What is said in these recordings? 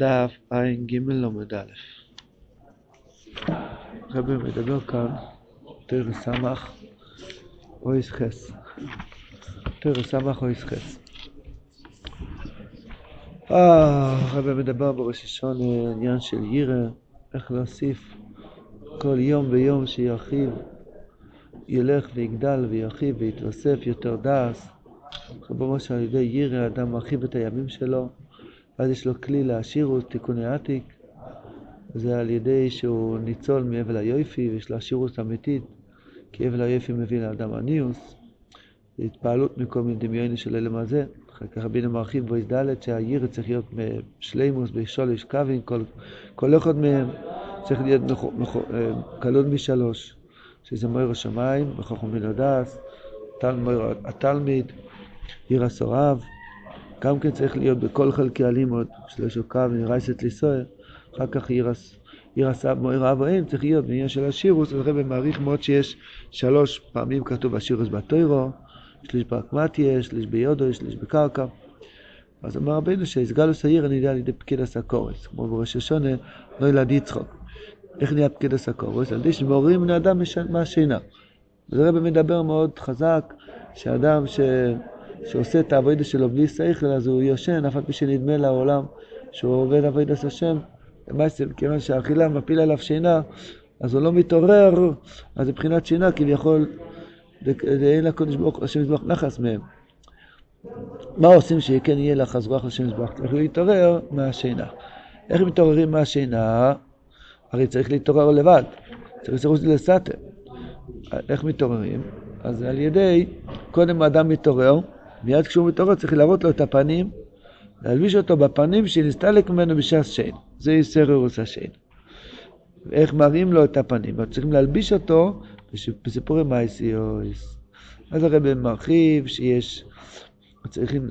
דף ע"ג ל"א. הרבי מדבר כאן, תרא סמך אויס חס. תרא סמך אויס חס. הרבי מדבר בראש השונה עניין של ירא, איך להוסיף כל יום ויום שירחיב, ילך ויגדל וירחיב ויתווסף יותר דעס. רבי משה על ידי ירא האדם מרחיב את הימים שלו, ואז יש לו כלי לעשירות, תיקוני עתיק. זה על ידי שהוא ניצול מאבל היופי ויש לו עשירות אמיתית, כי אבל היופי מביא לאדם עניוס. זה התפעלות מכל מיני דמיוני של אלם הזה. אחר כך רבינו מרחיב בו ד' שהירא צריך להיות בשלימוס, בשולש קווין, כל, כל אחד מהם צריך להיות כלול משלוש, שזה מויר השמיים, בחוכם בן הדס, התלמיד, עיר הסורב, גם כן צריך להיות בכל חלקי הלימוד, שלוש קו רייסת ליסויר, אחר כך עיר הסב מויר אבוהים, צריך להיות בעניין של השירוס, אז הרב מעריך מאוד שיש שלוש פעמים כתוב השירוס בתוירו, שליש באקמטיה, שליש ביודו, שליש בקרקע. אז אמר רבינו שהסגלוס העיר אני יודע על ידי פקיד הסקורס, כמו בראש השונה, לא ילד יצחוק. איך נהיה פקיד הסקורס? על ידי שמעוררים בני אדם מהשינה. וזה רבי מדבר מאוד חזק, שאדם ש... שעושה את העבודה שלו בלי שכל, אז הוא יושן, אף על פי שנדמה לעולם שהוא עובד עבודת השם. למעשה, כיוון שהאכילה מפיל עליו שינה, אז הוא לא מתעורר, אז מבחינת שינה כביכול, אין לקודש ברוך השם יזבח נחס מהם. מה עושים שכן יהיה לחס רוח לשם יזבח? צריך להתעורר מהשינה. איך מתעוררים מהשינה? הרי צריך להתעורר לבד, צריך לסירוס לסתר. איך מתעוררים? אז על ידי, קודם האדם מתעורר, מיד כשהוא מתעורר צריך להראות לו את הפנים, להלביש אותו בפנים שנסתלק ממנו בש"ס שיין. זה יסררוס השיין. ואיך מראים לו את הפנים? צריכים להלביש אותו בסיפורי מייסיוס. אז הרב מרחיב שיש, צריכים,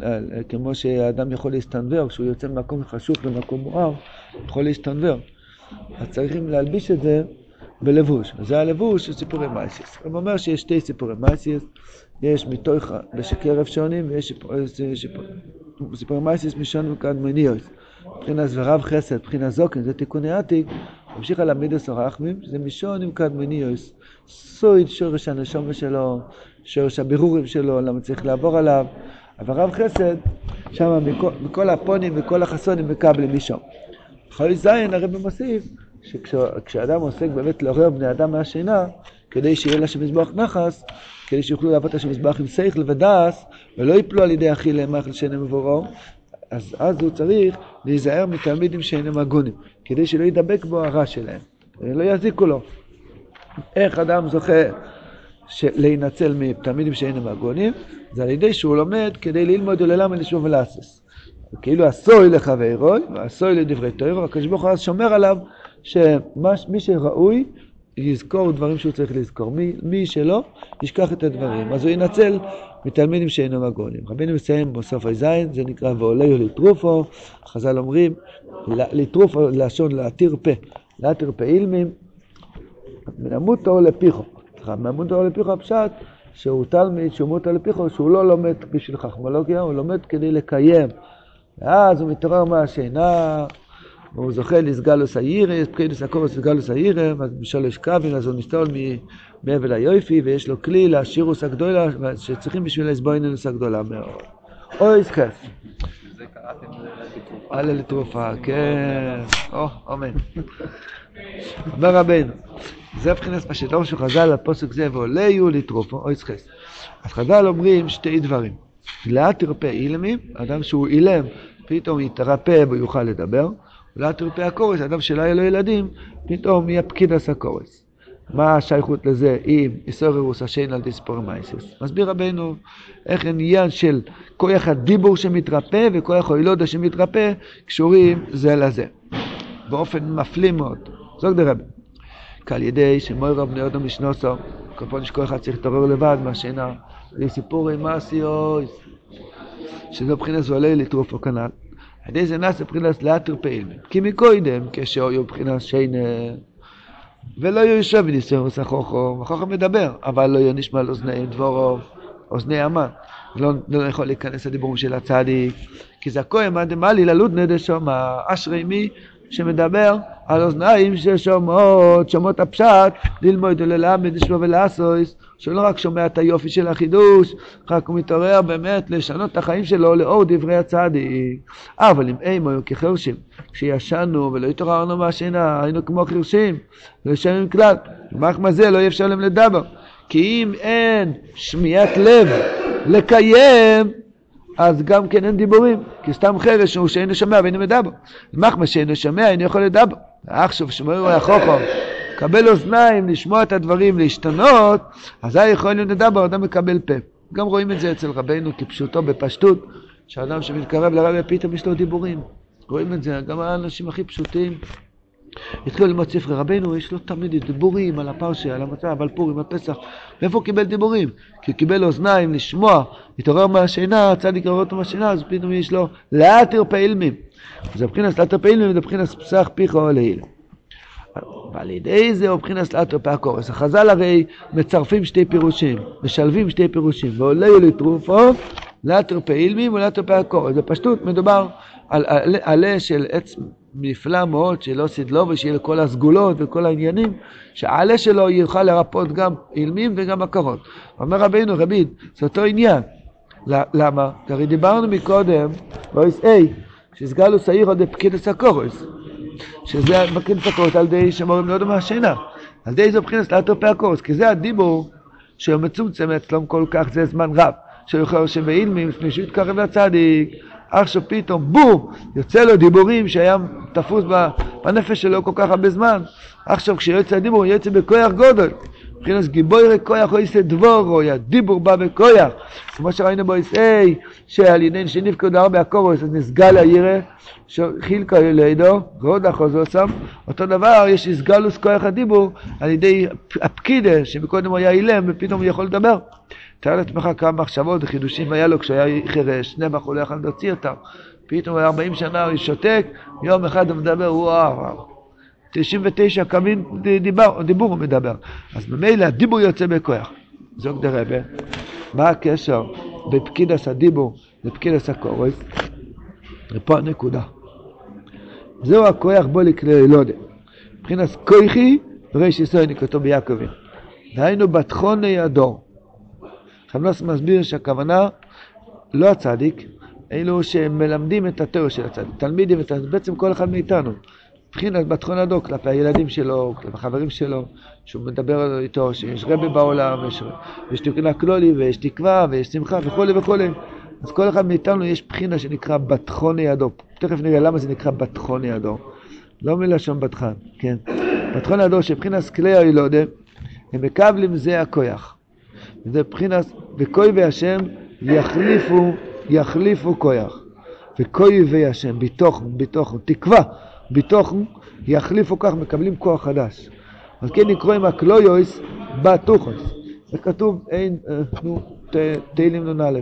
כמו שהאדם יכול להסתנוור, כשהוא יוצא ממקום חשוך למקום מואר, יכול להסתנוור. אז צריכים להלביש את זה בלבוש. זה הלבוש של סיפורי מייסיס. הוא אומר שיש שתי סיפורי מייסיס, יש מתוך בשקרב שונים ויש סיפורי מייסיס משון וקדמניוס. מבחינת ורב חסד, מבחינת זוקן, זה תיקוני עתיק, ממשיך על המידס הרחמים, עם קדמניוס. סויד שורש הנשום שלו, שורש הבירורים שלו, למה צריך לעבור עליו. אבל רב חסד, שם מכל, מכל הפונים וכל החסונים מקבלים משום. חולי זין הרב מוסיף שכשאדם עוסק באמת לעורר בני אדם מהשינה, כדי שיהיה לשם מזבח נחס, כדי שיוכלו לעבוד השם מזבח עם שכל ודס, ולא יפלו על ידי אכילה מאכל שאינם מבורו, אז אז הוא צריך להיזהר מתלמידים שאינם הגונים, כדי שלא ידבק בו הרע שלהם, ולא יזיקו לו. איך אדם זוכה להינצל מתלמידים שאינם הגונים? זה על ידי שהוא לומד כדי ללמוד וללמד לשוב ולעשס. כאילו הסוי לחברוי, והסוי לדברי תוירו, הקדוש ברוך הוא שומר עליו שמי שראוי יזכור דברים שהוא צריך לזכור. מי, מי שלא, ישכח את הדברים. אז הוא ינצל מתלמידים שאינם הגונים. רבינו מסיים בסוף ע"ז, זה נקרא ועולהו לטרופו, חז"ל אומרים, לטרופו לשון להתיר פה, להתיר פה אילמים, מנמותו לפיחו. מנמותו לפיחו הפשט שהוא תלמיד, שהוא מותו לפיחו, שהוא לא לומד בשביל חכמולוגיה, הוא לומד כדי לקיים. ואז הוא מתעורר מהשינה, הוא זוכה לסגלוס העירס, פקידוס הקורס לסגלוס העירם, אז בשלוש קווין, אז הוא מסתול מעבל היופי, ויש לו כלי לשירוס הגדולה, שצריכים בשביל לסבויננוס הגדולה מאוד. אוי, סקף. הלאה לתרופה, כן, או, אמן. אומר רבנו, זה מבחינת מה שדורשו חז"ל הפוסק זה, ועולהו לתרופו, אוי סחס. אז חז"ל אומרים שתי דברים. לאט תרפא אילמים, אדם שהוא אילם, פתאום יתרפא ויוכל לדבר. אולי תרפא הקורס, אדם שלא היה לו ילדים, פתאום יהיה פקיד הסקורס. מה השייכות לזה אם איסורירוס השיין על דיספור מייסס? מסביר רבנו איך עניין של כוח הדיבור שמתרפא וכוח הילודה שמתרפא קשורים זה לזה. באופן מפליא מאוד. זאת דרבי. כעל ידי שמוי רב בני אודו משנוסו, כל פעם שכל אחד צריך להתעורר לבד מהשינה, זה סיפור עם אסיוס, שזו מבחינת זועלי לטרופו כנ"ל. ידי זה נעשה מבחינת לאתר פעיל. כי מקודם, כשהיו מבחינת שינה, ולא יושב וניסיון החוכו, החוכו מדבר, אבל לא יהיו נשמע על אוזני דבורו, אוזני המן. לא, לא יכול להיכנס לדיבורים של הצדיק, כי זכוי מה דמלי ללודנה דשומה, אשרי מי שמדבר על אוזניים ששומעות, שומעות הפשט, ללמוד וללמד, לשמוע ולעשוס, שלא רק שומע את היופי של החידוש, רק הוא מתעורר באמת לשנות את החיים שלו לאור דברי הצדיק. אבל אם אימו היו כחרשים, כשישנו ולא התעוררנו מהשינה, היינו כמו חרשים, לא ישנים כלל. במחמא זה לא יהיה אפשר להם לדבר. כי אם אין שמיעת לב לקיים, אז גם כן אין דיבורים, כי סתם חרש הוא שאינו שומע ואינו מדבר. מחמא שאינו שומע אינו יכול לדבר. עכשיו שמעו החוכם, קבל אוזניים לשמוע את הדברים, להשתנות, אזי יכול להיות לדבר, אדם מקבל פה. גם רואים את זה אצל רבנו כפשוטו בפשטות, שאדם שמתקרב לרבי פתאום יש לו דיבורים. רואים את זה, גם האנשים הכי פשוטים. התחילו ללמוד ספרי רבנו, יש לו תמיד דיבורים על הפרשה, על המצב, על פורים, על פסח. מאיפה הוא קיבל דיבורים? כי הוא קיבל אוזניים לשמוע, התעורר מהשינה, צדיק עורר אותו מהשינה, אז פתאום יש לו לאתר פעילמים. אז מבחינת לאתר פעילמים זה מבחינת פסח פיחו לעיל. ועל ידי זה הוא מבחינת לאתר פעקורס. החז"ל הרי מצרפים שתי פירושים, משלבים שתי פירושים, ועולה לתרופו לאתר פעילמים ולאתר פעקורס. בפשטות מדובר על עלה של עץ נפלא מאוד שלא סדלו ושיהיה לו כל הסגולות וכל העניינים, שהעלה שלו יוכל לרפות גם אילמים וגם עקרות. אומר רבינו, רביד, זה אותו עניין. למה? כי הרי דיברנו מקודם, באויס A, שסגלוס העיר עוד בפקידס הקורוס, שזה בפקידס הקורוס על ידי שמורים לא דומה השינה. על ידי זה מבחינת לאטופי הקורוס, כי זה הדיבור שהוא מצומצם אצלם כל כך, זה זמן רב. שהוא יכול שבאילמים, לפני שהוא יתקרב לצדיק, עכשיו פתאום בום, יוצא לו דיבורים שהיה תפוס בנפש שלו כל כך הרבה זמן. עכשיו כשיוצא הדיבור, יוצא בכוח גודל. מבחינת גיבורי כוח או יעשה דבורו, הדיבור בא בכוח. כמו שראינו באיסאי, שעל ידי שנפקוד הרבה הקורוס, אז נסגל הירא, חילקה לידו, ועוד אחוזו שם. אותו דבר, יש הסגלוס כוח הדיבור על ידי הפקידה, שמקודם הוא היה אילם ופתאום הוא יכול לדבר. תאר לעצמך כמה מחשבות וחידושים היה לו כשהיה חירש, נבח הוא לא יכול להוציא אותם. פתאום 40 שנה הוא שותק, יום אחד הוא מדבר, וואו, 99 קמין דיבר, דיבור הוא מדבר. אז ממילא הדיבור יוצא בכוח. זוג דה רבה, מה הקשר בפקידס הדיבור לפקידס הקורס? ופה הנקודה. זהו הכוח בו לכלי ילודה. מבחינת כויכי, בריש ישראל כתוב ביעקבים. דהיינו בתחוני הדור. חמלוס מסביר שהכוונה לא הצדיק, אלו שמלמדים את התיאור של הצדיק, תלמידים, בעצם כל אחד מאיתנו. מבחינת הדוק, כלפי הילדים שלו, כלפי החברים שלו, שהוא מדבר איתו, שיש רבי בעולם, יש, יש תקנה כלולי, ויש תקווה, ויש שמחה וכולי וכולי. אז כל אחד מאיתנו יש בחינה שנקרא בתחון ידו. תכף נראה למה זה נקרא בתחון ידו. לא מלשון בתחן, כן. בתחון ידו שבחינס כלי הילודה, הם מקבלים זה הכויח. זה בחינת וכוי השם יחליפו, יחליפו כויח. וכוי השם, בתוך, בתוך, תקווה, בתוך, יחליפו כך, מקבלים כוח חדש. אז כן נקרוא עם הקלויוס בתוכוס. זה כתוב, אין, אה, נו, תהילים נ"א.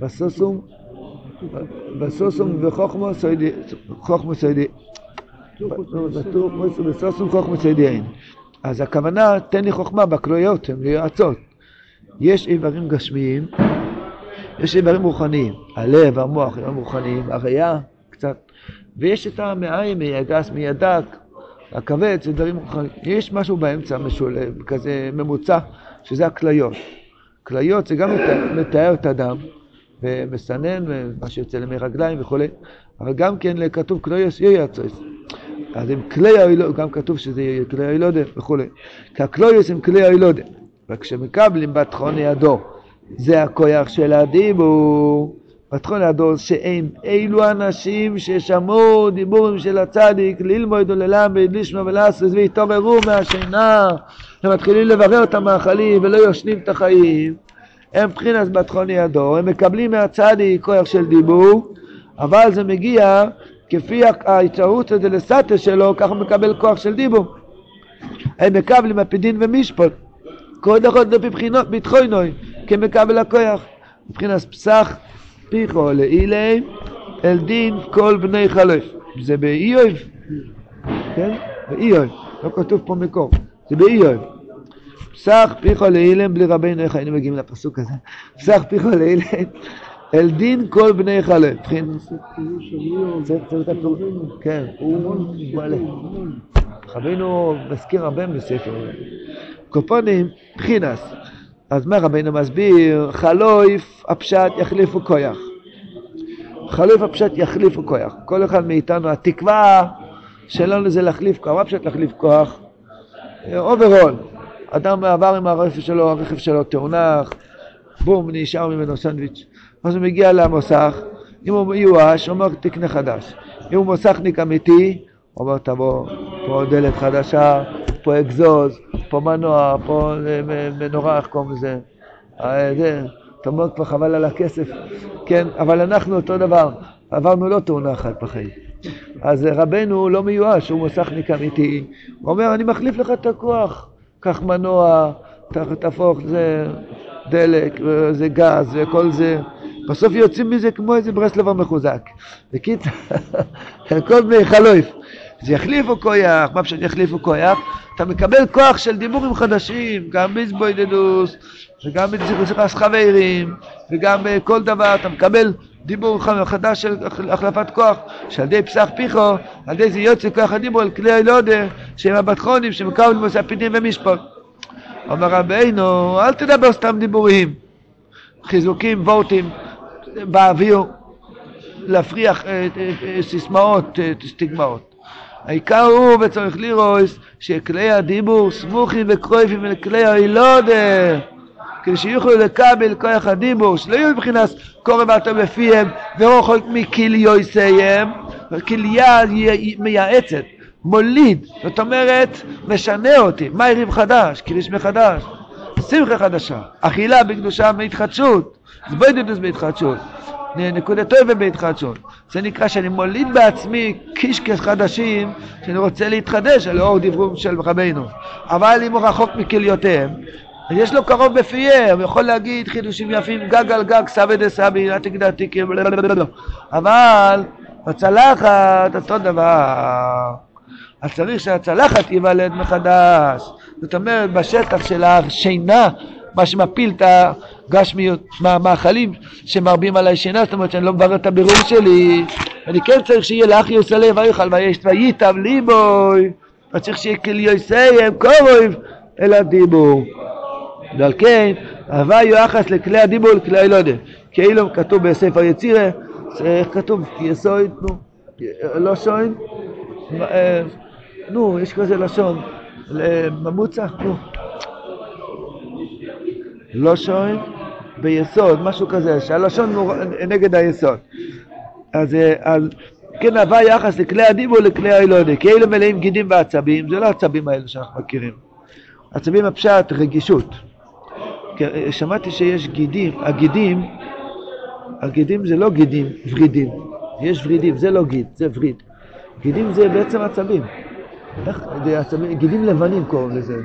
בסוסום, בסוסום וחוכמו סוידי, חוכמו סוידי. בסוסום חוכמו סוידי אין. אז הכוונה, תן לי חוכמה בקלויות, הן ליועצות. יש איברים גשמיים, יש איברים רוחניים, הלב, המוח, איברים רוחניים, הראייה קצת, ויש את המעיים, מהגס, מהדק, הכבד, זה דברים רוחניים. יש משהו באמצע משולב, כזה ממוצע, שזה הכליות. כליות זה גם מתאר את הדם, ומסנן, מה שיוצא למי רגליים וכולי, אבל גם כן כתוב כלויוס יויצויס. אז עם כלי האילודה, גם כתוב שזה יהיה כלי האילודה וכולי. כי הכלויוס הם כלי האילודה. וכשמקבלים בתחון ידו, זה הכוח של הדיבור. בתחון ידו שאין אילו אנשים ששמעו דיבורים של הצדיק ללמוד וללמד, לשמוע ולעשות והתעוררו מהשינה הם מתחילים לברר את המאכלים ולא יושנים את החיים הם מבחינת בתחון ידו, הם מקבלים מהצדיק כוח של דיבור אבל זה מגיע כפי ההתערות הזה לסטה שלו, ככה הוא מקבל כוח של דיבור. הם מקבלים הפדין ומשפוט. כל אחד לפי בחינות ביטחונוי, כמקבל הכוח. מבחינת פסח פיחו לאילי אל דין כל בני חלף. זה באיוב, כן? באיוב, לא כתוב פה מקור, זה באיוב. פסח פיחו לאילם בלי רבינו, איך היינו מגיעים לפסוק הזה? פסח פיחו לאילם אל דין כל בני חלל. כן, הוא מלא. רבינו מזכיר הרבה בספר. קופונים, בחינס. אז מה רבינו מסביר? חלויף הפשט יחליפו כויח. חלויף הפשט יחליפו כוח. כל אחד מאיתנו, התקווה שלנו זה להחליף כוח. מה פשט להחליף כוח? overhaul. אדם עבר עם הרכב שלו, הרכב שלו תאונה, בום, נשאר ממנו סנדוויץ'. אז הוא מגיע למוסך, אם הוא מיואש, הוא אומר תקנה חדש. אם הוא מוסכניק אמיתי, הוא אומר תבוא, פה דלת חדשה, פה אגזוז, פה מנוע, פה מנורה, איך קוראים לזה? אה, אתה אומר כבר חבל על הכסף, כן, אבל אנחנו אותו דבר, עברנו לא תאונה אחת בחיים. אז רבנו לא מיואש, הוא מוסכניק אמיתי, הוא אומר אני מחליף לך את הכוח, קח מנוע, תהפוך, זה דלק, זה גז וכל זה. בסוף יוצאים מזה כמו איזה ברסלבר מחוזק. בקיצר, כל בני חלויף. אז יחליפו כוח, מה פשוט יחליפו כוח? אתה מקבל כוח של דיבורים חדשים, גם באיזבוידדוס, וגם בזיכרוס חברים, וגם בכל דבר, אתה מקבל דיבור חדש של החלפת כוח, שעל ידי פסח פיחו, על ידי זה יוצא כוח הדיבור על כלי הלודה, שהם הבטחונים, שמקבלים מוסי הפיתים ומשפט. אומר רבינו, אל תדבר סתם דיבורים, חיזוקים, וורטים, באוויר, להפריח אה, אה, אה, סיסמאות, סטיגמאות. העיקר הוא, וצריך לראות, שכלי הדיבור סמוכים וקרויפים לכלי הילודה, כדי שיוכלו לקבל כוח הדיבור, שלא יהיו מבחינת קורא ואתה בפיהם ורוחק מכליוסייהם, כליה מייעצת, מוליד, זאת אומרת, משנה אותי, מה יריב חדש, קריש מחדש, שמחה חדשה, אכילה בקדושה מהתחדשות, זבוידדוס בהתחדשות, נקודתו ובהתחדשות. זה נקרא שאני מוליד בעצמי קישקס חדשים שאני רוצה להתחדש לאור דברום של רבינו. אבל אם הוא רחוק מכליותיהם, יש לו קרוב בפיהם, הוא יכול להגיד חידושים יפים גג על גג סבי דה סבי, אל תגיד עתיקים, אבל בצלחת אותו דבר. אז צריך שהצלחת ייוולד מחדש. זאת אומרת, בשטח של השינה מה שמפיל את הגשמיות מהמאכלים שמרבים עליי שינה, זאת אומרת שאני לא מברר את הבירור שלי, אני כן צריך שיהיה לאחי יוסי לב ויכל ויש וייטב ליבוי, וצריך שיהיה כלי יוסי קורב אל הדיבור. ועל כן, הווה יוחס לכלי הדיבור ולכלי הילודה. כאילו כתוב בספר יצירה, איך כתוב? יסוד, נו, לא שוין? אה, נו, יש כזה לשון, ממוצע, נו. לשון ביסוד, משהו כזה, שהלשון הוא נגד היסוד. אז, אה, אז כן הווה יחס לכלי הדיבור לכלי הילודה, כי אלה מלאים גידים ועצבים, זה לא העצבים האלה שאנחנו מכירים. עצבים הפשט, רגישות. אה, שמעתי שיש גידים, הגידים, הגידים זה לא גידים, ורידים. יש ורידים, זה לא גיד, זה וריד. גידים זה בעצם עצבים. איך, זה עצבים, גידים לבנים קוראים לזה.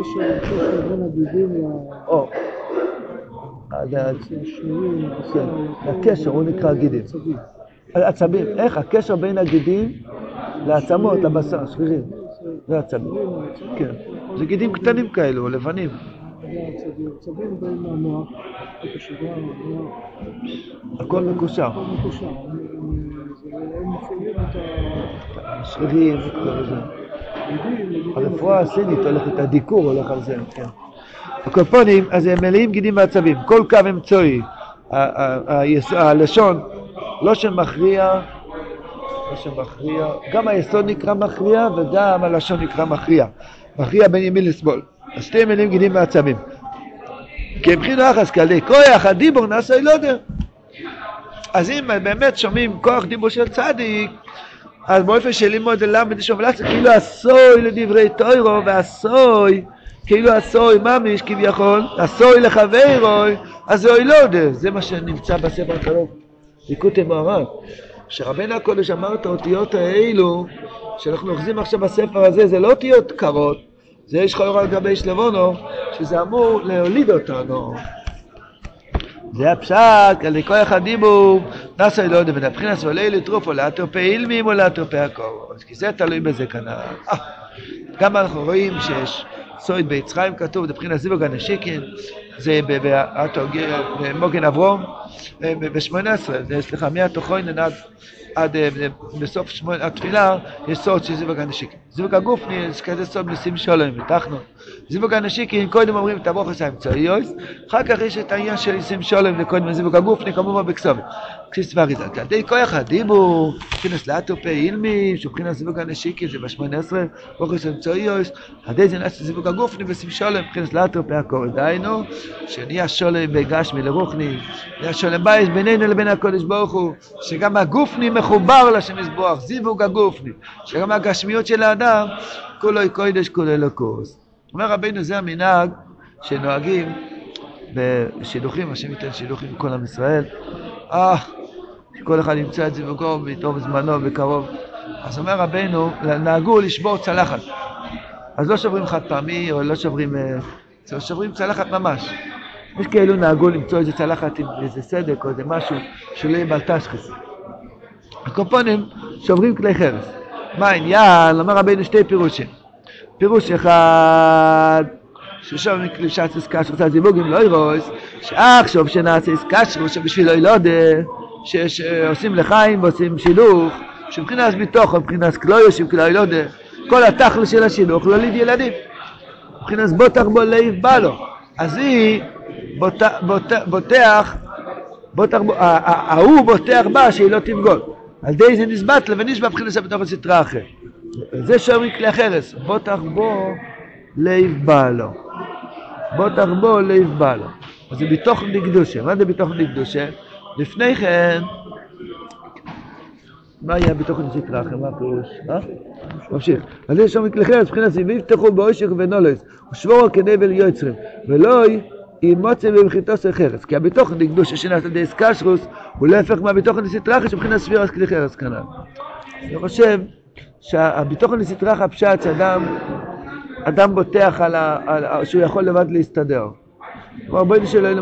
הקשר בין הגידים הקשר, הוא נקרא גידים. עצבים. איך? הקשר בין הגידים לעצמות, לבשר, שרירים. זה עצבים. כן. זה גידים קטנים כאלו, לבנים. עצבים המוח, הכל מקושר. מפעילים את השרירים, הרפואה הסינית הולכת, הדיקור הולך על זה, כן. הקופונים, אז הם מלאים גידים ועצבים. כל קו אמצעי, הלשון, לא שמכריע, לא שמכריע, גם היסוד נקרא מכריע וגם הלשון נקרא מכריע. מכריע בין ימין לשמאל. אז שתי מילים גידים ועצבים. כי מבחינת אחס כלי כוח הדיבור נעשה לא יודע. אז אם באמת שומעים כוח דיבור של צדיק, אז באופן של לימוד ללמד יש הובלציה כאילו הסוי לדברי טוירו והסוי כאילו הסוי ממש כביכול הסוי לחברוי אוי לא יודע. זה מה שנמצא בספר הקרוב ליקוטי מוהר"ן שרבנו הקודש אמר את האותיות האלו שאנחנו אוחזים עכשיו בספר הזה זה לא אותיות קרות זה יש חור על גבי שלבונו שזה אמור להוליד אותנו. זה הפשט, על כוח הדיבור, נעשה לא יודע, ונבחינס ועולה לטרוף או לאטרופי אילמים או לאטרופי הקורס, כי זה תלוי בזה כנראה. גם אנחנו רואים שיש סויד ביצחיים כתוב, דבחינס זיווג הנשיקין, זה במוגן אברום, ב-18, סליחה, מהתוכוינן עד עד אה, בסוף התפילה יש סוד של זיווג הנשיקי. זיווג הגופני יש כזה סוד ניסים שולם, מתחנו. זיווג הנשיקי, קודם אומרים את הברוך עשה אמצעיוס, אחר כך יש את העניין של ניסים שולם וקודם זיווג הגופני, כמובן בכסובת. כשסברי זה די כוח הדיבור, מבחינת לאטופי אילמי, שבחינת זיווג הנשיקי זה ב-18, ברוך עשה אמצעיוס, עדי זה נעשה זיווג הגופני ושים שולם, מבחינת לאטופי הקורא. דהיינו, שנהיה שולם בגשמי לרוחני, נהיה שולם בית בינינו לבין הקודש ברוך הוא, שגם הגופני מחובר לשם יזבוח, זיווג הגופני, שגם הגשמיות של האדם, כולו קודש כולו אלוקוס. אומר רבינו זה המנהג שנוהגים בשידוכים, השם ייתן שידוכים לכל עם ישראל. אה, שכל אחד ימצא את זיווגו מתום זמנו בקרוב. אז אומר רבינו, נהגו לשבור צלחת. אז לא שוברים חד פעמי, או לא שוברים, אה, שוברים צלחת ממש. יש כאלו נהגו למצוא איזה צלחת עם איזה סדק או איזה משהו שלא יהיה בלטשכס. הקופונים שוברים כלי חרס. מה העניין? אומר רבינו שתי פירושים. פירוש אחד, ששוב מקלישת עסקה שרוצה זיווגים לא ירוס, שעכשיו שנעשה עסקה שרוצה בשביל לא יודע, שעושים לחיים ועושים שילוך, שמבחינת מתוכו, מבחינת קלויוש, עם כלוי לא יודע, כל התכלס של השילוך לא ליד ילדים. מבחינת בוטח בו לב בא לו. אז היא בוטח, בוטח, ההוא בוטח בה שהיא לא תבגוד. על די זה נסבט ונשבע מבחינת בתוך הסטרה אחרת. זה שאומרים כלי החרס, בוטח בו לב בא לו. בוטח בו לב בא לו. אז זה בתוך דקדושה. מה זה בתוך דקדושה? לפני כן, מה היה בתוך סטרה אחרת? מה הפירוש? אה? ממשיך. אז שאומרים כלי חרס, מבחינת זה, ויפתחו באוישך ונולס, ושבורו כנבל יוצרים, ולא אם מוצא במחיתו חרס, כי הביטוחן דקדושה שנעשה די סקשרוס הוא להפך מהביטוחן דסטרחה שמבחינת ספירס כלי חרס כנ"ל. אני חושב שהביטוחן דסטרחה פשט שאדם אדם בוטח על, ה, שהוא יכול לבד להסתדר. בואי נשאל,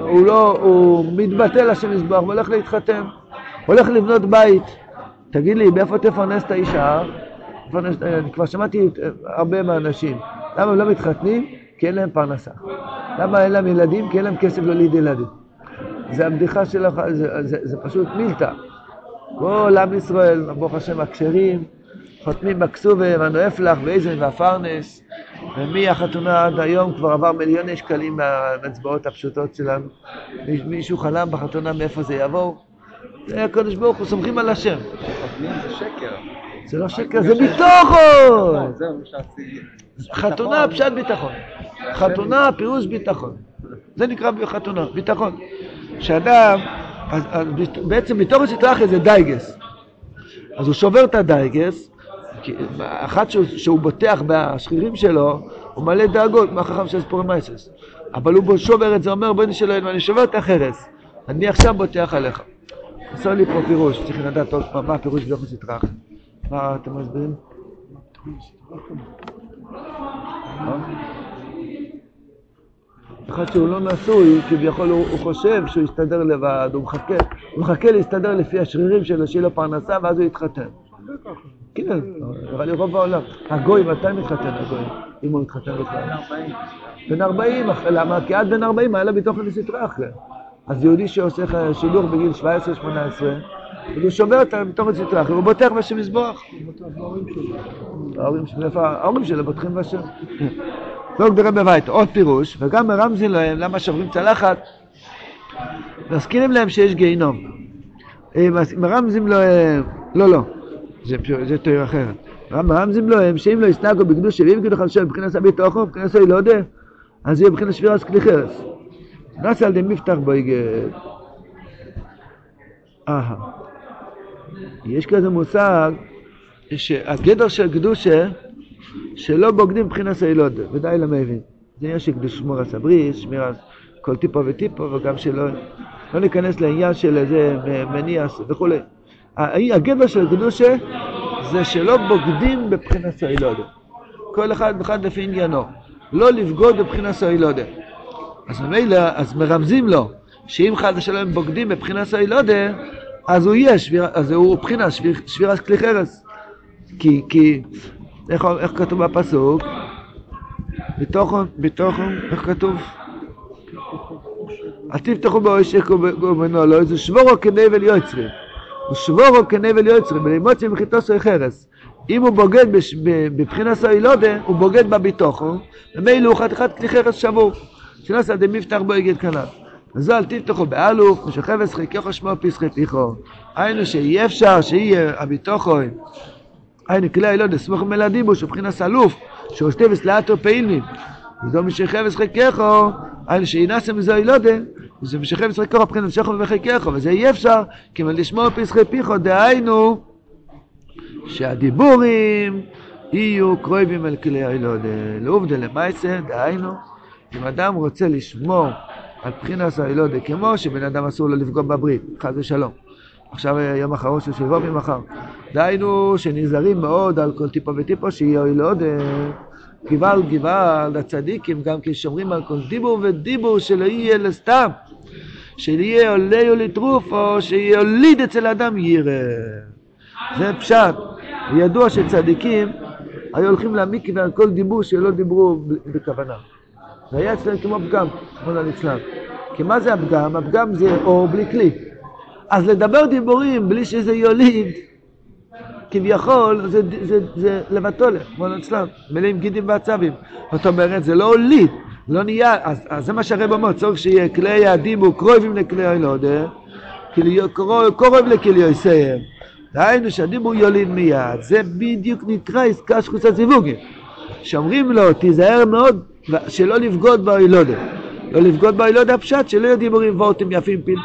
הוא לא, הוא מתבטל לשם מזבח והולך להתחתן, הולך לבנות בית. תגיד לי, באיפה תפרנס את האישה? אני כבר שמעתי הרבה מהאנשים. למה הם לא מתחתנים? כי אין להם פרנסה. למה אין להם ילדים? כי אין להם כסף להוליד ילדים. זה הבדיחה שלך, זה, זה, זה פשוט מילתא. כל עם ישראל, ברוך השם, הכשרים, חותמים בכסובה, והנואף לך, ואיזן והפרנס, ומהחתונה עד היום כבר עבר מיליוני שקלים מהאצבעות הפשוטות שלנו. מישהו חלם בחתונה מאיפה זה יבוא? זה הקדוש ברוך הוא, סומכים על השם. חותמים זה שקר. זה לא שקר, זה ביטחון! חתונה פשט ביטחון. חתונה פירוש ביטחון. זה נקרא חתונה, ביטחון. שאדם, בעצם מתוך הסטרחיה זה דייגס. אז הוא שובר את הדייגס, אחת שהוא, שהוא בוטח בשכירים שלו, הוא מלא דאגות מהחכם של ספורי מייסס. אבל הוא שובר את זה, אומר בואי נשאל, אני שובר את החרס, אני עכשיו בוטח עליך. עשו לי פה פירוש, צריך לדעת עוד פעם מה הפירוש בתוך הסטרחיה. מה אתם מסבירים? אחד שהוא לא נשוי, כביכול הוא, הוא חושב שהוא יסתדר לבד, הוא מחכה, הוא מחכה להסתדר לפי השרירים שלו, שיהיה לו פרנסה, ואז הוא יתחתן. כן, לי רוב העולם. הגוי, מתי מתחתן הגוי? אם הוא מתחתן בכלל? בן 40, למה? כי עד בן 40 היה לה בתוך סטרה אחרי. אז יהודי שעושה שילוח בגיל 17-18, הוא שובר את בתוך הסטרה אחרי, הוא בוטח בשם מזבוח. ההורים שלו בוטחים בשם. לא גדרה בבית, עוד פירוש, וגם מרמזים להם למה שוברים צלחת, מזכירים להם שיש גיהינום. מרמזים להם, לא, לא, זה, זה תיאור אחרת. מרמזים להם שאם לא יסנגו בקדוש שבעים כאילו חדשו מבחינת סבית אוכל, מבחינת סוי לא יודע, אז יהיה מבחינת שבירת כלי חרס. נס על די מפתח בויגד. אהה. יש כזה מושג שהגדר של קדושה שלא בוגדים מבחינת ודאי לא מבין. זה עניין של קדוש שמור הסבריס, שמירה כל טיפו וטיפו, וגם שלא לא ניכנס לעניין של איזה מניאס וכולי. הגדר של קדושה זה שלא בוגדים בבחינת הילוד. כל אחד ואחד לפי עניינו. לא לבגוד בבחינת הילוד. אז ממילא, אז מרמזים לו, שאם חד ושלום בוגדים בבחינת הילודה, אז הוא יהיה, שביר, אז הוא בחינת שביר, שבירת כלי חרס. כי, כי איך, איך כתוב בפסוק? בתוכן, בתוכן, איך כתוב? אל תפתחו באוישך ובנולו, זה שבורו כנבל יוצרים. הוא שבורו כנבל יוצרים, ולמוציא מחיתוסו חרס. אם הוא בוגד בבחינת סוילודה, הוא בוגד בביטוחו, ומילא הוא חתיכת כלי חרס שבור. עשה דמפתח בו יגיד כנ"ל. אז אל תפתחו באלוף, משחבס חלקךו שמו פסחי פיחו. היינו שאי אפשר שיהיה הביטוחו, היינו כלי הילודה, סמוך מלדיבו, שבחינת אלוף, שהוא שטבס לאטו פעילים. וזו משחבס חלקךו, היינו שאינסה מזו הילודה, וזה משחבס חלקךו, מבחינת שכו וחלקךו, וזה אי אפשר, כי לשמור פסחי פיחו, דהיינו, שהדיבורים יהיו קרויבים אל כלי הילודה. לעובדה למעשה, דהיינו, אם אדם רוצה לשמור על בחינס הילודה, כמו שבן אדם אסור לו לפגום בברית, חס ושלום. עכשיו יום אחרון של שבוע ממחר. דהיינו שנזהרים מאוד על כל טיפו וטיפו שיהיה הילודה. גבל גבל לצדיקים גם כי שומרים על כל דיבור ודיבור שלא יהיה לסתם. שיהיה עולה ולטרוף או שיוליד אצל אדם ירא. זה פשט. וידוע שצדיקים היו הולכים למקווה על כל דיבור שלא דיברו בכוונה. זה היה אצלם כמו פגם, כמו ליצלן. כי מה זה הפגם? הפגם זה אור בלי כלי. אז לדבר דיבורים בלי שזה יוליד, כביכול, זה, זה, זה, זה לבטולה, כמו ליצלן. מילים גידים ועצבים. זאת אומרת, זה לא הוליד, לא נהיה, אז, אז זה מה שהרב אומר, צורך שיהיה כלי הדיבור קרובים לכלי הילודה, קרוב לכלי יסיים. דהיינו שהדיבור יוליד מיד, זה בדיוק נקרא עסקה שחוץ הזיווגים. שאומרים לו, תיזהר מאוד שלא לבגוד באילודה. לא לבגוד באילודה הפשט, שלא יהיו דיבורים וורטים יפים פיל,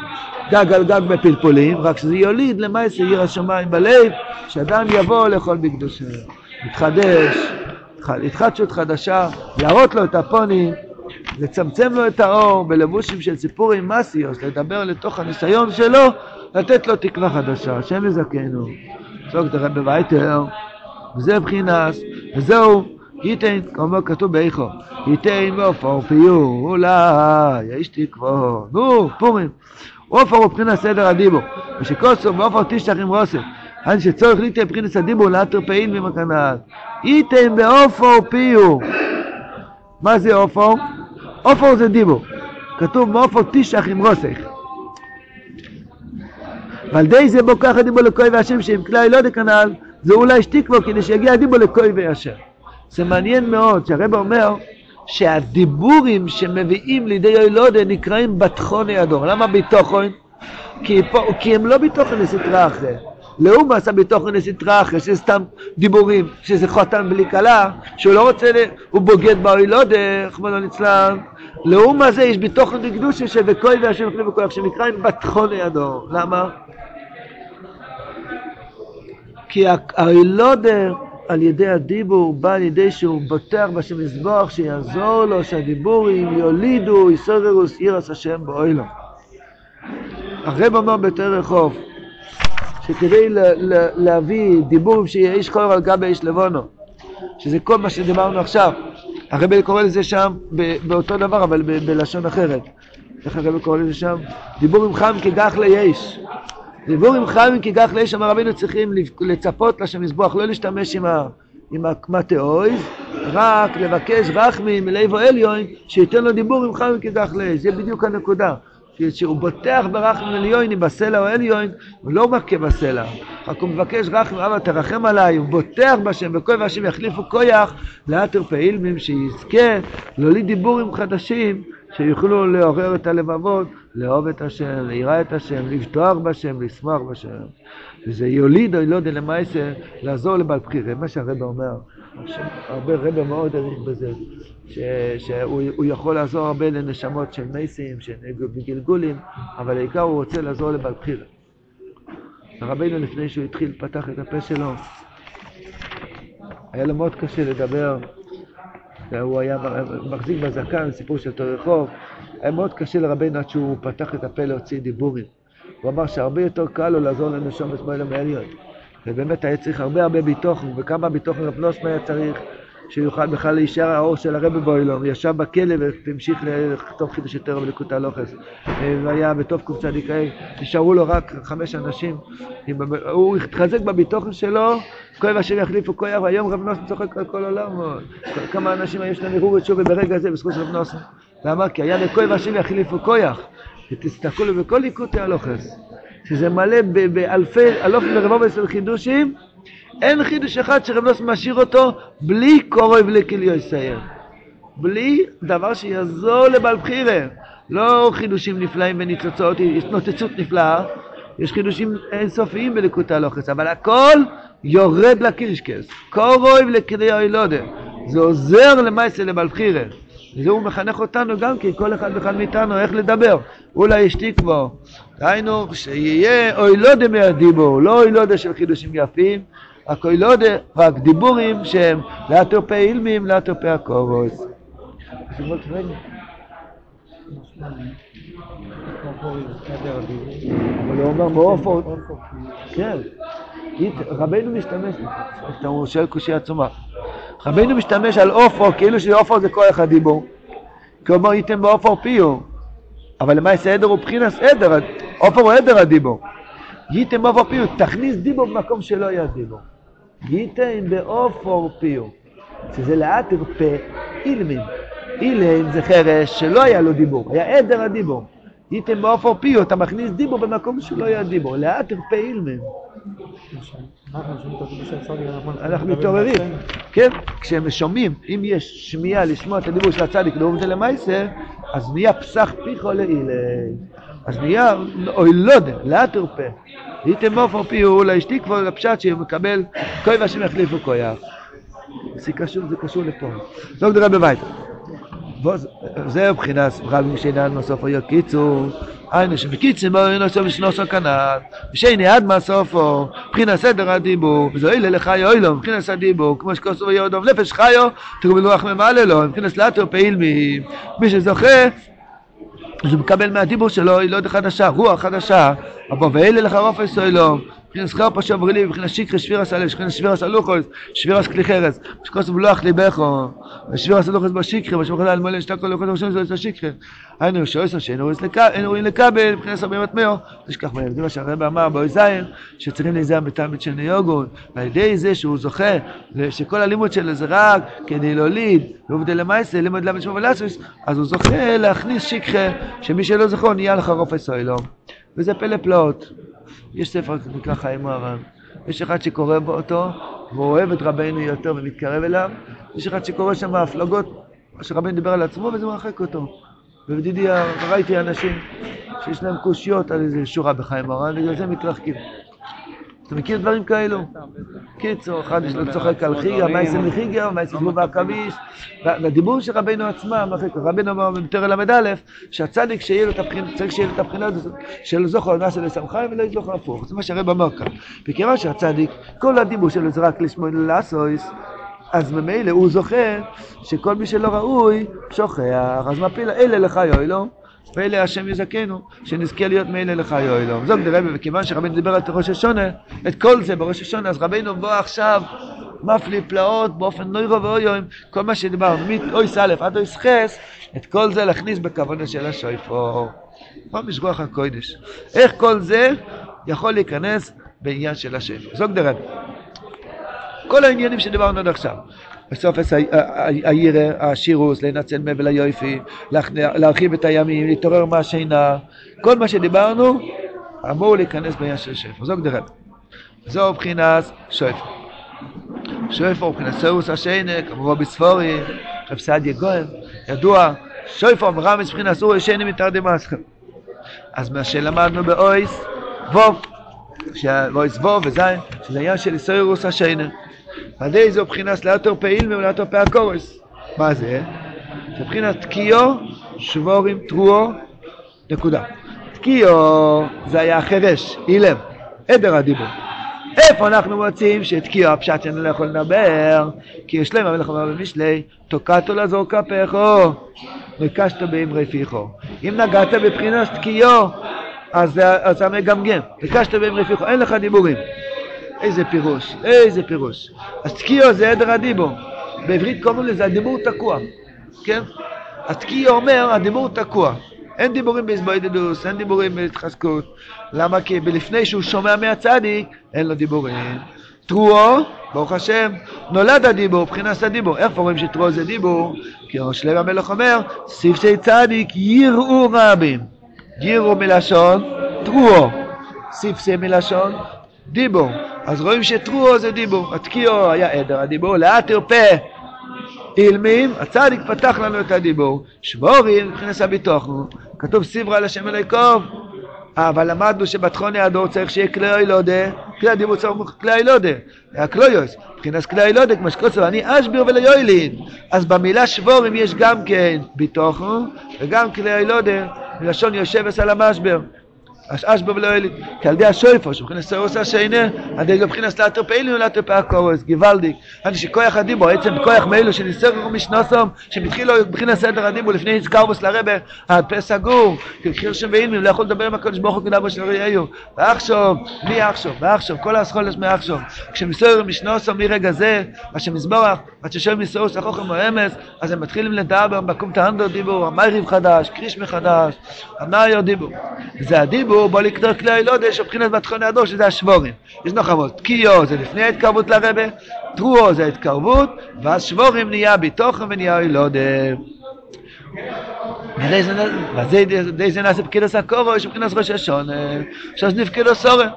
גג על גג בפלפולים, רק שזה יוליד למעשה עיר השמיים בלב, שאדם יבוא לאכול בקדושה. מתחדש, התחדשות חדשה, להראות לו את הפונים, לצמצם לו את האור בלבושים של סיפורים מסיוס, לדבר לתוך הניסיון שלו, לתת לו תקווה חדשה, השם יזכנו. צוק דרבי וייטר, וזה בחינס, וזהו, ייתן, כמו כתוב באיכו, ייתן ועופר פיור, אולי, יש תקוו, נו, פורים. עופר הוא מבחינת סדר הדיבור, ושכוסו ועופר תשתח עם רוסף. עד שצורך ליתן מבחינת הדיבור לאתר פעיל ממכנל. ייתן בעופר פיור. מה זה עופר? עופר זה דיבור. כתוב מעופר תשתח עם רוסף. ועל די זה בו ככה דיבור לקוי והשם שאם כלי לא דקנל זה אולי שתקבו כדי שיגיע דיבור לקוי והשם. זה מעניין מאוד שהרב אומר שהדיבורים שמביאים לידי אילודה נקראים בתחוני אדום. למה ביטוחון? כי, כי הם לא ביטוחון לסטרה אחרי. לעומת הביטוחון לסטרה אחרי, שזה סתם דיבורים, שזה חותן בלי כלה, שהוא לא רוצה, הוא בוגד באילודה, רחמנא ליצלן. לעומת זה יש ביטוחון לקדושה שבקוי והשם יחליף בכוח, שנקראים בתחוני אדום. למה? כי האילודה על ידי הדיבור בא על ידי שהוא בוטח בשם מזבוח שיעזור לו שהדיבורים יולידו יסודרוס עירס השם באוילו. הרב אומר בתר רחוב שכדי להביא דיבורים שיהיה איש חור על גבי איש לבונו שזה כל מה שדיברנו עכשיו הרב קורא לזה שם באותו דבר אבל בלשון אחרת איך הרב קורא לזה שם? דיבורים חם כגח ליש דיבורים חמים כי כך לאיש אמר רבינו צריכים לצפות לשם מזבוח, לא להשתמש עם, ה, עם הקמטאויז, רק לבקש רחמי מלאיבו עליון, שייתן לו דיבורים חמים כי כך לאיש, זה בדיוק הנקודה. שהוא בוטח ברחם עליון בסלע או עליון, הוא לא מכה בסלע, רק הוא מבקש רחם, אבא תרחם עליי, הוא בוטח בשם, וכל והשם יחליפו כויח, לאתר פעילמים שיזכה להוליד דיבורים חדשים, שיוכלו לעורר את הלבבות, לאהוב את השם, ליראה את השם, לבטוח בשם, לשמוח בשם. וזה יוליד או לא יודע למעשה, לעזור לבעל בחירה. מה שהרבא אומר, הרבה רבא מאוד עריך בזה, ש, שהוא יכול לעזור הרבה לנשמות של מייסים, של גלגולים, אבל העיקר הוא רוצה לעזור לבעל בחירה. רבינו לפני שהוא התחיל, פתח את הפה שלו, היה לו מאוד קשה לדבר הוא היה מחזיק בזקן, סיפור של אותו רחוב. היה מאוד קשה לרבנו עד שהוא פתח את הפה להוציא דיבורים. הוא אמר שהרבה יותר קל לו לעזור לנשום בשמאל המעליון. ובאמת היה צריך הרבה הרבה ביטוחן, וכמה ביטוחן רב נוסמה היה צריך שיוכל בכלל להישאר האור של הרבי בוילום. ישב בכלא והמשיך לכתוב חידוש יותר ולקוטה לוחס. והיה בטוב קצ"ה, נשארו לו רק חמש אנשים. הוא התחזק בביטוחן שלו, כואב השם יחליפו כוח, והיום רב נוסן צוחק על כל עולם. כמה אנשים יש להם ערעור את שובי ברגע הזה בזכות רב נוסן. למה? כי היה לכואב השם יחליפו כוח. ותסתכלו בכל ליקוטי הלוחס, שזה מלא באלפי, אלוף ורבוב של חידושים, אין חידוש אחד שרב נוס משאיר אותו בלי קורוי ולכליו יסייר. בלי דבר שיעזור לבעל בחירה. לא חידושים נפלאים וניצוצות, נוצצות נפלאה, יש חידושים אינסופיים בליקוטי הלוחס, אבל הכל יורד לקישקס. קורוי ולכליו ילודה. זה עוזר למעשה לבעל בחירה. וזה הוא מחנך אותנו גם כן, כל אחד ואחד מאיתנו, איך לדבר. אולי ישתיק בו. דהיינו, שיהיה אוי לא דה מהדיבור, לא אוי לא דה של חידושים יפים, רק אוי לא דה, רק דיבורים שהם לאטו פה אילמים, לאטו פה הקורוס. אבל הוא אומר באופן, כן, רבנו משתמש, הוא שואל קושי עצומה, רבנו משתמש על עופו, כאילו שעופו זה כוח הדיבור. כלומר, ייתם בעופו פיו. אבל למעשה עדר הוא בחינס עדר, עופר הוא עדר הדיבור. ייתם בעופו פיו, תכניס דיבור במקום שלא היה דיבור. ייתם בעופו פיו, שזה לאט פה אילמים. אילם זה חרש שלא היה לו דיבור, היה עדר הדיבור. ייתם בעופו פיו, אתה מכניס דיבור במקום שלא היה דיבור, לאט פה אילמים. אנחנו מתעוררים, כן? כשהם שומעים, אם יש שמיעה לשמוע את הדיבור של הצדיק לאום זה למעשה, אז נהיה פסח פיכו לאילי. אז נהיה אוי לא יודע, לאט תרפה. הייתם עופר פיו לאשתי כבר לפשט שהוא מקבל כוי והשם יחליפו כויח. זה קשור, לפה. לא גדרה בבית. זה מבחינת רבי שאינן מסופו קיצור, היינו שבקיצר בו אינו סוף ושנוסו כנ"ל, ושאיני עד מהסופו, מבחינת סדר הדיבור, וזו אילה לחי אוילו, מבחינת הדיבור, כמו שכוסו ויודום נפש חיו, תראו בלוח ממלא לו, מבחינת לאטו פעיל מי. שזוכה, אז הוא מקבל מהדיבור שלו, היא לא חדשה, רוח חדשה, אבל ואלה לך רופס אוילו, מבחינת שכר פשע ברילי, מבחינת שיקרי שבירס עלי, מבחינת שבירס הלוחוס, שבירס כלי חרס, שכוס בלוח ליבכו, שבירס הלוחוס בשיקרי, מה שמחלל מלא כל לוחוס ראשון זה השיקרי. היינו שאויסו שאין רואים לקבל, מבחינת הרבה מטמאו, תשכח מהם, זה מה שהרבא אמר באוי זין, שצריכים להיזהר בתלמיד של ניוגון, ועל ידי זה שהוא זוכה, שכל הלימוד שלו זה רק כדי להוליד, ועובדי למעשה, לימוד למד שמו ולסוס, אז הוא זוכה להכניס שיקרי, שמי שלא זכור נהיה לך רופס אוילום. וזה פלא פלאות. יש ספר שנקרא חיים מוהר"ן. יש אחד שקורא בו אותו, והוא אוהב את רבנו יותר ומתקרב אליו. יש אחד שקורא שם הפלגות, מה שרבנו דיבר על עצמו, וזה מרחק אותו. ובדידי ראיתי אנשים שיש להם קושיות על איזה שורה בחיים מוהר"ן, בגלל זה מתרחקים. אתה מכיר דברים כאלו? קיצור, אחד יש לו צוחק על חיגה, מה יעשה מחיגה, מה יעשה גבול בעכביש. והדיבור של רבנו עצמם, רבנו אמר במטר ל"א, שהצדיק שיהיה לו את הבחינה, צריך שיהיה לו את הבחינה הזאת של זוכר נעשה לסמכיים ולא יזוכר הפוך. זה מה שהרב אמר כאן. וכיוון שהצדיק, כל הדיבור שלו זה רק לשמוע לעשויס, אז ממילא הוא זוכר שכל מי שלא ראוי, שוכח. אז מפיל אלה לך יוי לו. ואלה השם יזכנו, שנזכה להיות מאלה לך יואלו. זאת רבי, וכיוון שרבינו דיבר על ראש השונה, את כל זה בראש השונה, אז רבינו בוא עכשיו מפליא פלאות באופן נוירו ואויום, כל מה שדיברנו, מאויס א' עד אויס חס, את כל זה להכניס בכוונה של השויפור. ממש רוח הקודש. איך כל זה יכול להיכנס בעניין של השם. זאת רבי. כל העניינים שדיברנו עד עכשיו. בסוף הירא, השירוס, לנצל מבל היופי, להרחיב את הימים, להתעורר מהשינה, כל מה שדיברנו אמור להיכנס בעניין של שפר. זו גדרת. זו מבחינת שפר. שפר מבחינת סאוס השינה, כמובן בספורי, רב סעדיה גוהן, ידוע, שפר מרמז מבחינת אורי שינה מתרדמאסכם. אז מה שלמדנו באויס, ווב, ואויס ווב וזין, שזה עניין של סאוס השינה. ידי זו מבחינת לאתר פעיל ולאתר פה הקורס. מה זה? זה מבחינת תקיעו, שבורים, תרועו, נקודה. תקיעו זה היה חירש, אילם, עדר הדיבור. איפה אנחנו מוצאים שתקיעו הפשט שאני לא יכול לדבר? כי יש להם המלך אומר במשלי, תוקעתו לעזור כפיכו, וקשת באמרי פיכו. אם נגעת בבחינת תקיעו, אז אתה מגמגם, וקשת באמרי פיכו, אין לך דיבורים. איזה פירוש, איזה פירוש. אז תקיעו זה עדר הדיבור. בעברית קוראים לזה הדיבור תקוע, כן? אז תקיעו אומר הדיבור תקוע. אין דיבורים בהסבוידדוס, אין דיבורים בהתחזקות. למה? כי לפני שהוא שומע מהצדיק, אין לו דיבורים. תרועו, ברוך השם, נולד הדיבור, מבחינת הדיבור. איך רואים שתרועו זה דיבור? כי שלם המלך אומר, ספסי צדיק יראו רבים. גירו מלשון טרואו, סיפסה מלשון דיבור. אז רואים שטרואו זה דיבור, התקיעו היה עדר הדיבור, לאט תרפה אילמים, הצדיק פתח לנו את הדיבור. שבורים, מבחינת הביטוח, כתוב סיברה לשם אלוהיקוב. אבל למדנו שבתחוני הדור צריך שיהיה כלי אילודה, כלי הדיבור צריך כלי אילודה, הקלויוס, מבחינת כלי אילודה, כמו שקוצר, אני אשביר וליועלין. אז במילה שבורים יש גם כן ביטוחו, וגם כלי אילודה, מלשון יושב על המשבר. אשבר ולא אלי, כי על ידי השויפו, שבחינס סרוס השיינה, על ידי מבחינס לאטר פעילים ולאטר פעקורס, גיוולדיק. אני שכוח הדיבו, עצם כוח מאלו שניסר משנוסום, שמתחילו מבחינס סדר הדיבו לפני הזכרבוס לרבה, הפה סגור, כקריר שם ואילמים, לא יכול לדבר עם הקודש ברוך הוא כדבו של ראיהו. ועכשיו, מי עכשיו? ועכשיו, כל האסכולס מעכשיו. כשמסויר משנוסום מרגע זה, מה שמזבורך, עד ששואל מסורוס החוכם או אמס, אז הם מתחילים לדבר, מקום תהנדו דיבור, המייריב חדש, קריש מחדש, המאיו דיבור. זה הדיבור, בוא לקטור כלי הילודה, שבחינת בתחוני הדור, שזה השבורים. יש נוחמות, תקיעו זה לפני ההתקרבות לרבה, טרואו זה ההתקרבות, ואז שבורים נהיה בתוכם ונהיה הילודה. ודי זה נעשה פקידוס הקורו, יש מבחינת ראש השונה, שאז נפקדו סורם.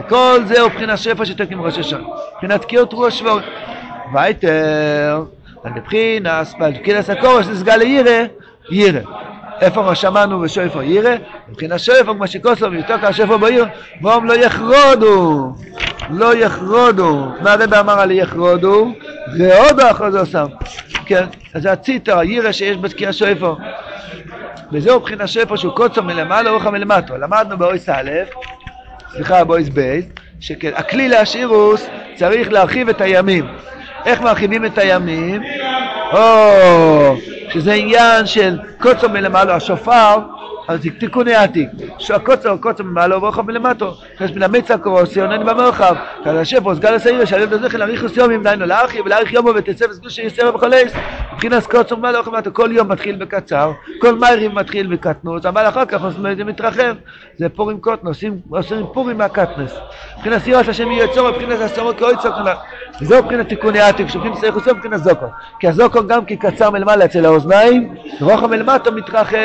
וכל זה הוא מבחינת שפע שתק עם ראש השונה. מבחינת תקיעו טרואו שבורים. וייטר, על מבחינת פקידוס הקורו, שנסגל לירא, ירא. איפה מה שמענו בשויפו ירא? מבחינת שויפו, כמו שכוסלו ויתוק השויפו בעיר, ואום לא יחרודו, לא יחרודו. מה הרב אמר על יחרודו? ראודו אחרי זה עושה. כן, אז זה הציטר, הירא שיש בתקיע שויפו. וזהו מבחינת שויפו שהוא קוצו מלמעלה ורוחם מלמטו. למדנו באויס א', סליחה, באויס ב', שהכלי להשירוס צריך להרחיב את הימים. איך מרחיבים את הימים? או, שזה עניין של קוצו מלמעלה, השופר, אז תיקוני עתיק. הקוצו, קוצו מלמעלה וברוחב מלמטו. אז מן המיצה קורוסי עונן במרחב. כאן השפו, סגל הסעיר, שעל ידי זכר להאריכוס יומים, דיינו להרחיב ולהאריך יומו ותצא וסגוש שיסר וכולי. מבחינת קוצו מלמעלה וברוחב מלמטו, כל יום מתחיל בקצר, כל מיירים מתחיל בקטנוס, אבל אחר כך זה מתרחב. זה פורים קוטנוס, עושים פורים מהקטנוס. מבחינת סירת השם יהיה צור, מבחינת הסורות כאוי צוקנה. וזהו מבחינת תיקוני עתיק, שמבחינת סייחוס יום, מבחינת זוקו. כי הזוקו גם כי קצר מלמעלה אצל האוזניים, ורוחב מלמטו מתרחב,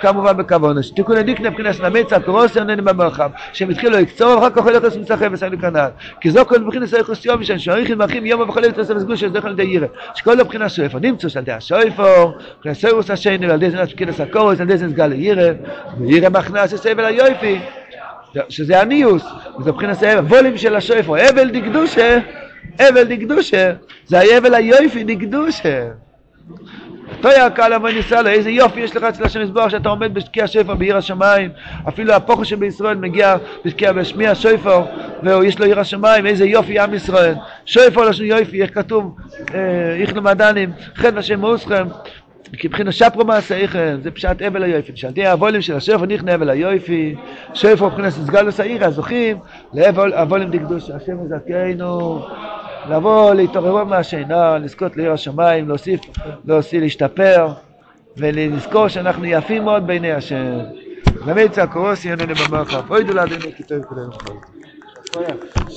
כמובן בכוונש. תיקוני דיקנה מבחינת נמיצה, קורוסי עונן במרחב. שהם התחילו לקצור, אחר כך הולך לסמצחב וסיינו כנעל. כי זוקו מבחינת סייחוס יום, משם שעריכים מרחים יום וכולי לתוסף וסגוש שזכר על ידי ירא. שכל הבחינת שויפו, נמצאו על ידי השויפו, מבחינת סייחוס השני, ועל ידי זה נפקיד הסקורוס, על ידי זה נסגל לירא, וירא מכנס הסבל היופי. שזה הניוס, וזה מבחינת הוולים של השויפו, אבל דקדושה, אבל דקדושה, זה האבל היופי דקדושה. תויה קל אבוי ניסה לו, איזה יופי יש לך אצל השם יסבור שאתה עומד בתקיע שפר בעיר השמיים, אפילו הפוכו שבישראל מגיע בתקיע בשמיע שופר, ויש לו עיר השמיים, איזה יופי עם ישראל. שופר לשון יופי, איך כתוב, איך למדנים, חן השם מאוסכם, כי מבחינת שפרו מעשייכם, זה פשט אבל היופי. שעל הוולים של השפר נכנה אבל היופי, שפר מבחינת סגלוס העיר, הזוכים, להוולים דקדוש, השם יזכנו, לבוא, להתעוררו מהשינה, לזכות לעיר השמיים, להוסיף, להוסיף, להשתפר, ולזכור שאנחנו יפים מאוד בעיני השם. ומיצה קורוסי עננו במרחב, אוי דולדנו כי טוב כולנו